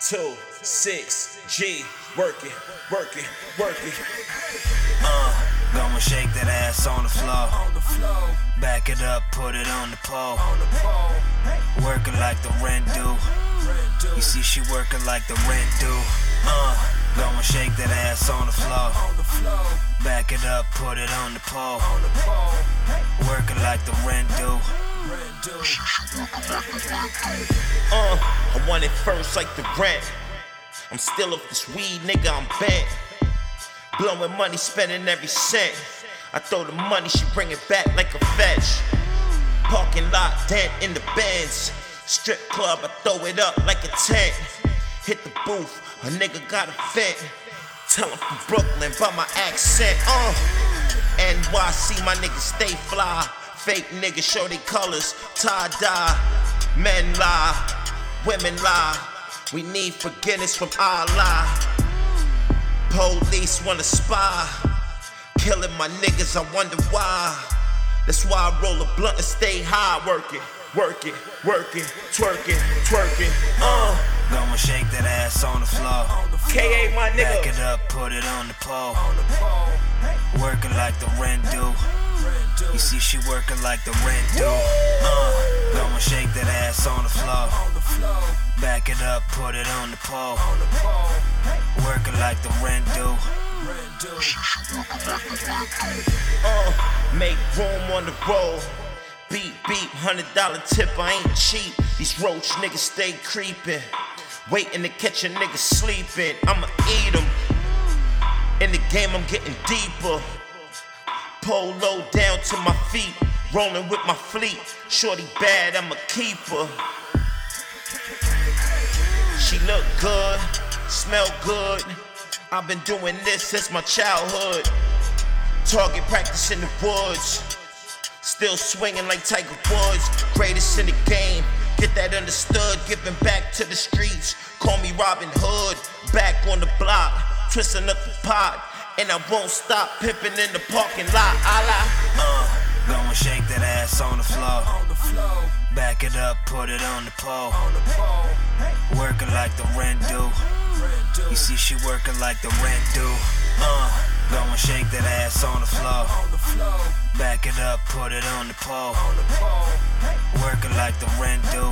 two, six, G, work it, work it, work it. Uh, gonna shake that ass on the floor. Back it up, put it on the pole. Working like the rent due. You see, she working like the rent due. Uh, gonna shake that ass on the floor. Back it up, put it on the pole. Working like the rent due. I want it first like the rent. I'm still off this weed, nigga, I'm bent. Blowing money, spending every cent. I throw the money, she bring it back like a fetch. Parking lot, dent in the bends. Strip club, I throw it up like a tent. Hit the booth, a nigga got a vent. Tell him from Brooklyn by my accent. Uh, NYC, my niggas stay fly. Fake niggas show they colors, tie dye. Men lie, women lie. We need forgiveness from Allah. Police wanna spy. Killing my niggas, I wonder why. That's why I roll a blunt and stay high. Work it, work it, work it, twerk it, twerk it. Uh, Gonna shake that ass on the floor. KA my Back nigga. it up, put it on the pole. Working like the rent due. You see, she working like the rent due. Back it up, put it on the pole. Working like the rent due. Uh, make room on the road. Beep, beep, hundred dollar tip, I ain't cheap. These roach niggas stay creeping. Waiting to catch a nigga sleeping. I'ma eat 'em. In the game, I'm getting deeper. Polo down to my feet. Rolling with my fleet. Shorty bad, I'm a keeper. She look good, smell good. I've been doing this since my childhood. Target practice in the woods. Still swinging like Tiger Woods. Greatest in the game. Get that understood. Giving back to the streets. Call me Robin Hood. Back on the block. Twisting up the pot. And I won't stop pimping in the parking lot. Allah. Uh, gonna shake that ass on the floor. Back it up, put it on the pole. Like the rent due. You see, she working like the rent due. Uh, gonna shake that ass on the floor. Back it up, put it on the pole. Working like the rent due.